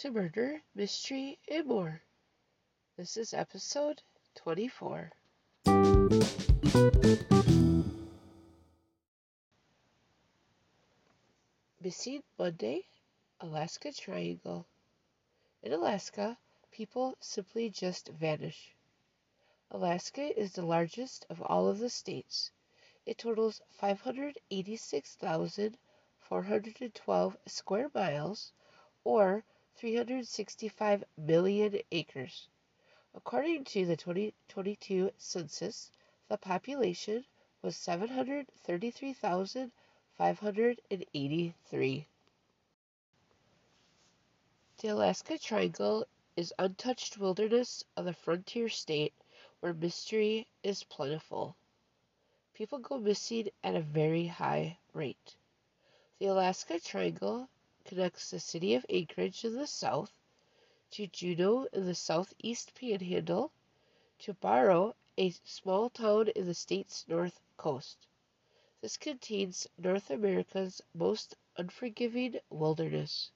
to murder, mystery, and more. This is episode 24. Missing Monday, Alaska Triangle. In Alaska, people simply just vanish. Alaska is the largest of all of the states. It totals 586,412 square miles or 365 million acres. According to the 2022 census, the population was 733,583. The Alaska Triangle is untouched wilderness of the frontier state where mystery is plentiful. People go missing at a very high rate. The Alaska Triangle connects the city of Anchorage in the south to Juneau in the southeast panhandle to Barrow, a small town in the state's north coast. This contains North America's most unforgiving wilderness.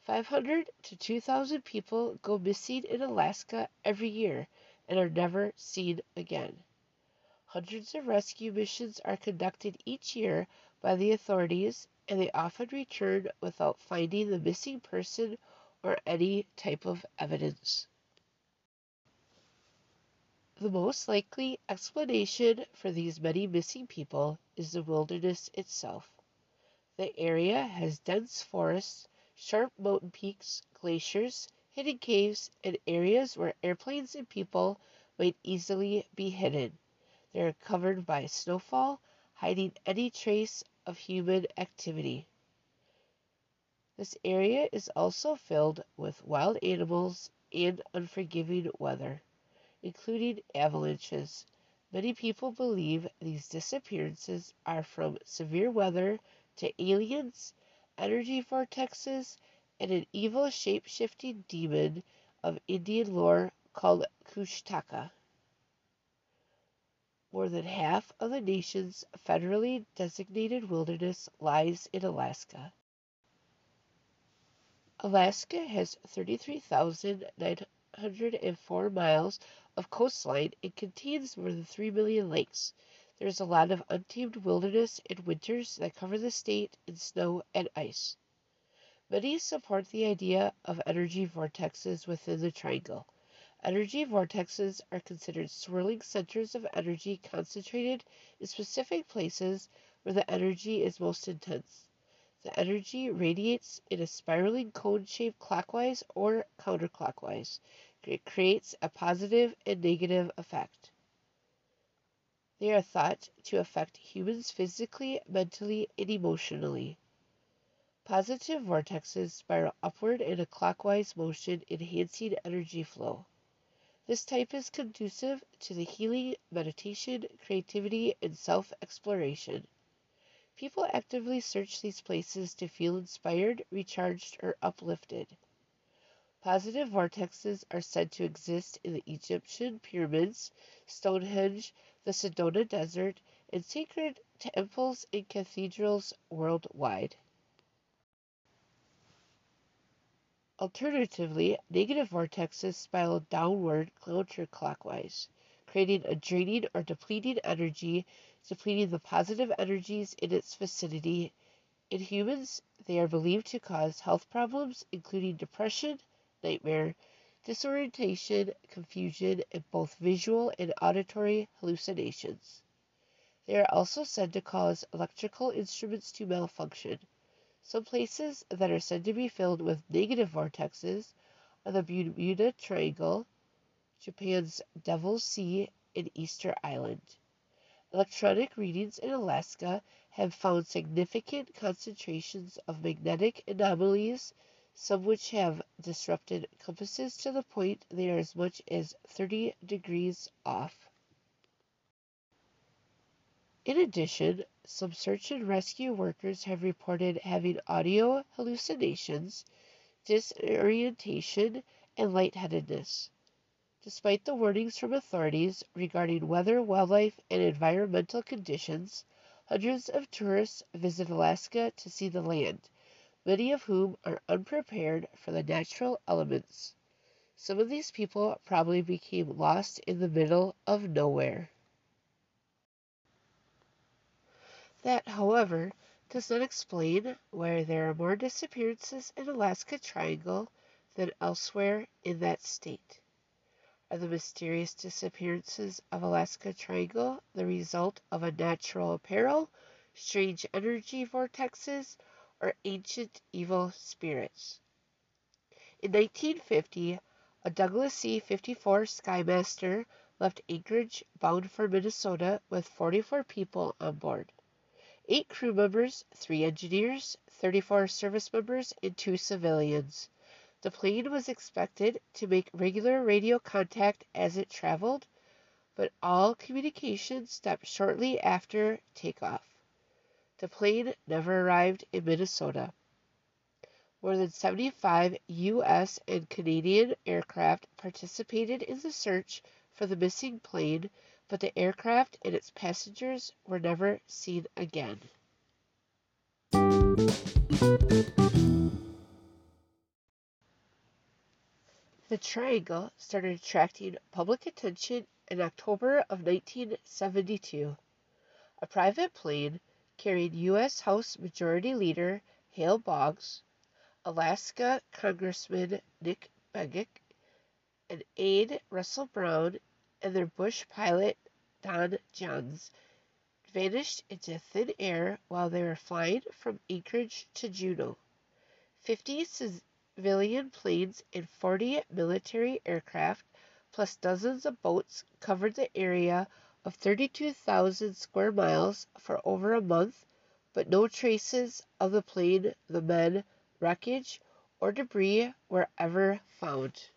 500 to 2,000 people go missing in Alaska every year and are never seen again. Hundreds of rescue missions are conducted each year by the authorities and they often return without finding the missing person or any type of evidence. The most likely explanation for these many missing people is the wilderness itself. The area has dense forests, sharp mountain peaks, glaciers, hidden caves, and areas where airplanes and people might easily be hidden. They are covered by snowfall, hiding any trace of human activity. This area is also filled with wild animals and unforgiving weather, including avalanches. Many people believe these disappearances are from severe weather to aliens, energy vortexes, and an evil shape shifting demon of Indian lore called Kushtaka. More than half of the nation's federally designated wilderness lies in Alaska. Alaska has 33,904 miles of coastline and contains more than 3 million lakes. There is a lot of untamed wilderness in winters that cover the state in snow and ice. Many support the idea of energy vortexes within the triangle. Energy vortexes are considered swirling centers of energy concentrated in specific places where the energy is most intense. The energy radiates in a spiraling cone shape clockwise or counterclockwise. It creates a positive and negative effect. They are thought to affect humans physically, mentally, and emotionally. Positive vortexes spiral upward in a clockwise motion, enhancing energy flow. This type is conducive to the healing, meditation, creativity, and self exploration. People actively search these places to feel inspired, recharged, or uplifted. Positive vortexes are said to exist in the Egyptian pyramids, Stonehenge, the Sedona Desert, and sacred temples and cathedrals worldwide. Alternatively, negative vortexes spiral downward counterclockwise, creating a draining or depleting energy, depleting the positive energies in its vicinity. In humans, they are believed to cause health problems, including depression, nightmare, disorientation, confusion, and both visual and auditory hallucinations. They are also said to cause electrical instruments to malfunction. Some places that are said to be filled with negative vortexes are the Bermuda Triangle, Japan's Devil's Sea, and Easter Island. Electronic readings in Alaska have found significant concentrations of magnetic anomalies, some which have disrupted compasses to the point they are as much as 30 degrees off. In addition, some search and rescue workers have reported having audio hallucinations, disorientation, and lightheadedness. Despite the warnings from authorities regarding weather, wildlife, and environmental conditions, hundreds of tourists visit Alaska to see the land. many of whom are unprepared for the natural elements. Some of these people probably became lost in the middle of nowhere. That, however, does not explain why there are more disappearances in Alaska Triangle than elsewhere in that state. Are the mysterious disappearances of Alaska Triangle the result of a natural peril, strange energy vortexes, or ancient evil spirits? In 1950, a Douglas C-54 Skymaster left Anchorage bound for Minnesota with 44 people on board eight crew members, three engineers, 34 service members, and two civilians. The plane was expected to make regular radio contact as it traveled, but all communication stopped shortly after takeoff. The plane never arrived in Minnesota. More than 75 U.S. and Canadian aircraft participated in the search for the missing plane but the aircraft and its passengers were never seen again. The triangle started attracting public attention in October of 1972. A private plane carrying U.S. House Majority Leader Hale Boggs, Alaska Congressman Nick Begich, and aide Russell Brown and their bush pilot Don Jonz vanished into thin air while they were flying from Anchorage to Juneau. Fifty civilian planes and forty military aircraft, plus dozens of boats, covered the area of 32,000 square miles for over a month, but no traces of the plane, the men, wreckage, or debris were ever found.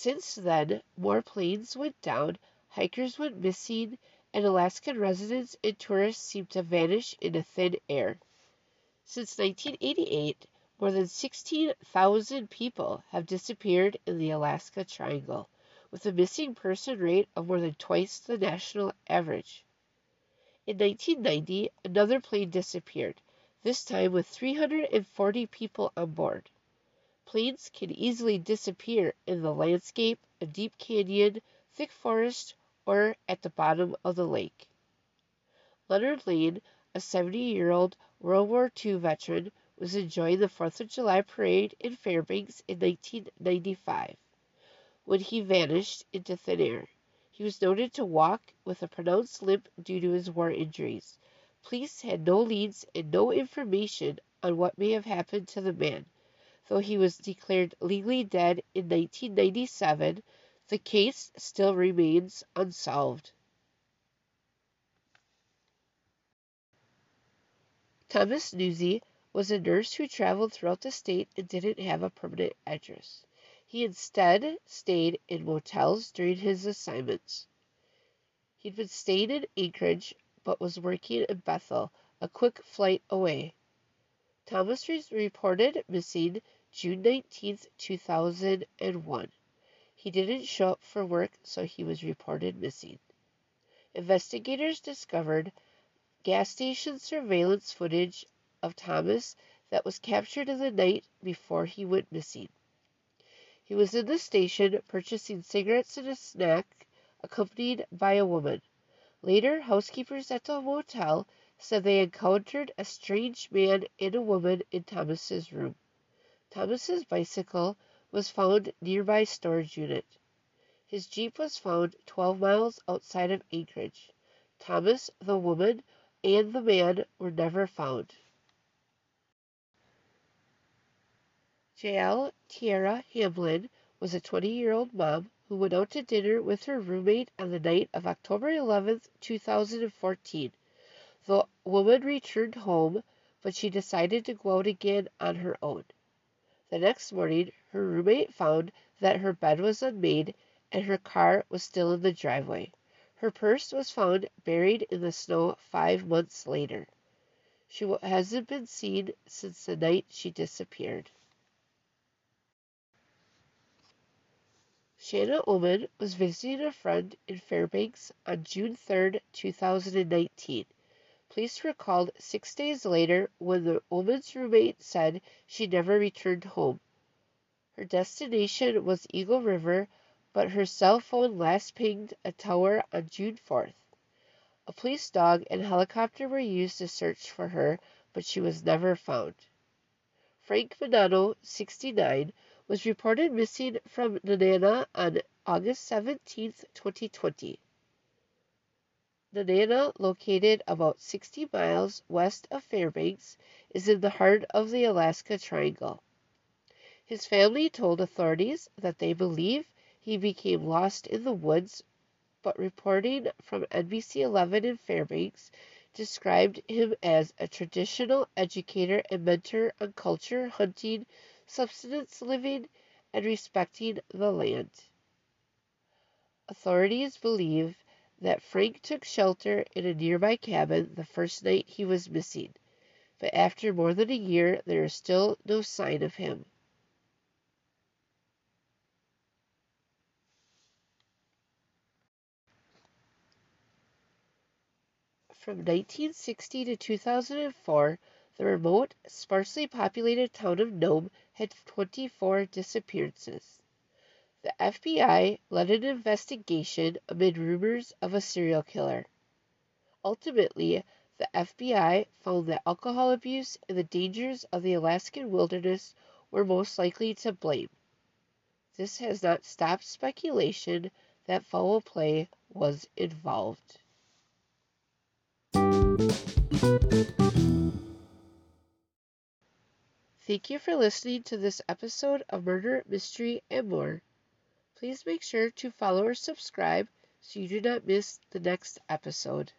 Since then, more planes went down, hikers went missing, and Alaskan residents and tourists seemed to vanish in into thin air. Since 1988, more than 16,000 people have disappeared in the Alaska Triangle, with a missing person rate of more than twice the national average. In 1990, another plane disappeared, this time with 340 people on board. Planes can easily disappear in the landscape, a deep canyon, thick forest, or at the bottom of the lake. Leonard Lane, a 70 year old World War II veteran, was enjoying the Fourth of July parade in Fairbanks in 1995 when he vanished into thin air. He was noted to walk with a pronounced limp due to his war injuries. Police had no leads and no information on what may have happened to the man. Though he was declared legally dead in 1997, the case still remains unsolved. Thomas Newsy was a nurse who traveled throughout the state and didn't have a permanent address. He instead stayed in motels during his assignments. He'd been staying in Anchorage but was working in Bethel, a quick flight away. Thomas was reported missing June 19, 2001. He didn't show up for work, so he was reported missing. Investigators discovered gas station surveillance footage of Thomas that was captured in the night before he went missing. He was in the station purchasing cigarettes and a snack, accompanied by a woman. Later, housekeepers at the motel said they encountered a strange man and a woman in Thomas's room. Thomas's bicycle was found nearby storage unit. His Jeep was found 12 miles outside of Anchorage. Thomas, the woman, and the man were never found. Jael Tierra Hamblin was a 20 year old mom who went out to dinner with her roommate on the night of October 11, 2014. The woman returned home, but she decided to go out again on her own. The next morning her roommate found that her bed was unmade and her car was still in the driveway. Her purse was found buried in the snow five months later. She hasn't been seen since the night she disappeared. Shanna Ullman was visiting a friend in Fairbanks on June 3, 2019. Police recalled six days later when the woman's roommate said she never returned home. Her destination was Eagle River, but her cell phone last pinged a tower on June 4th. A police dog and helicopter were used to search for her, but she was never found. Frank Bonanno, 69, was reported missing from Nenana on August 17, 2020. Nenana, located about 60 miles west of Fairbanks, is in the heart of the Alaska Triangle. His family told authorities that they believe he became lost in the woods, but reporting from NBC 11 in Fairbanks described him as a traditional educator and mentor on culture, hunting, subsistence living, and respecting the land. Authorities believe that Frank took shelter in a nearby cabin the first night he was missing, but after more than a year there is still no sign of him. From 1960 to 2004, the remote, sparsely populated town of Nome had 24 disappearances. The FBI led an investigation amid rumors of a serial killer. Ultimately, the FBI found that alcohol abuse and the dangers of the Alaskan wilderness were most likely to blame. This has not stopped speculation that foul play was involved. Thank you for listening to this episode of Murder, Mystery, and More. Please make sure to follow or subscribe so you do not miss the next episode.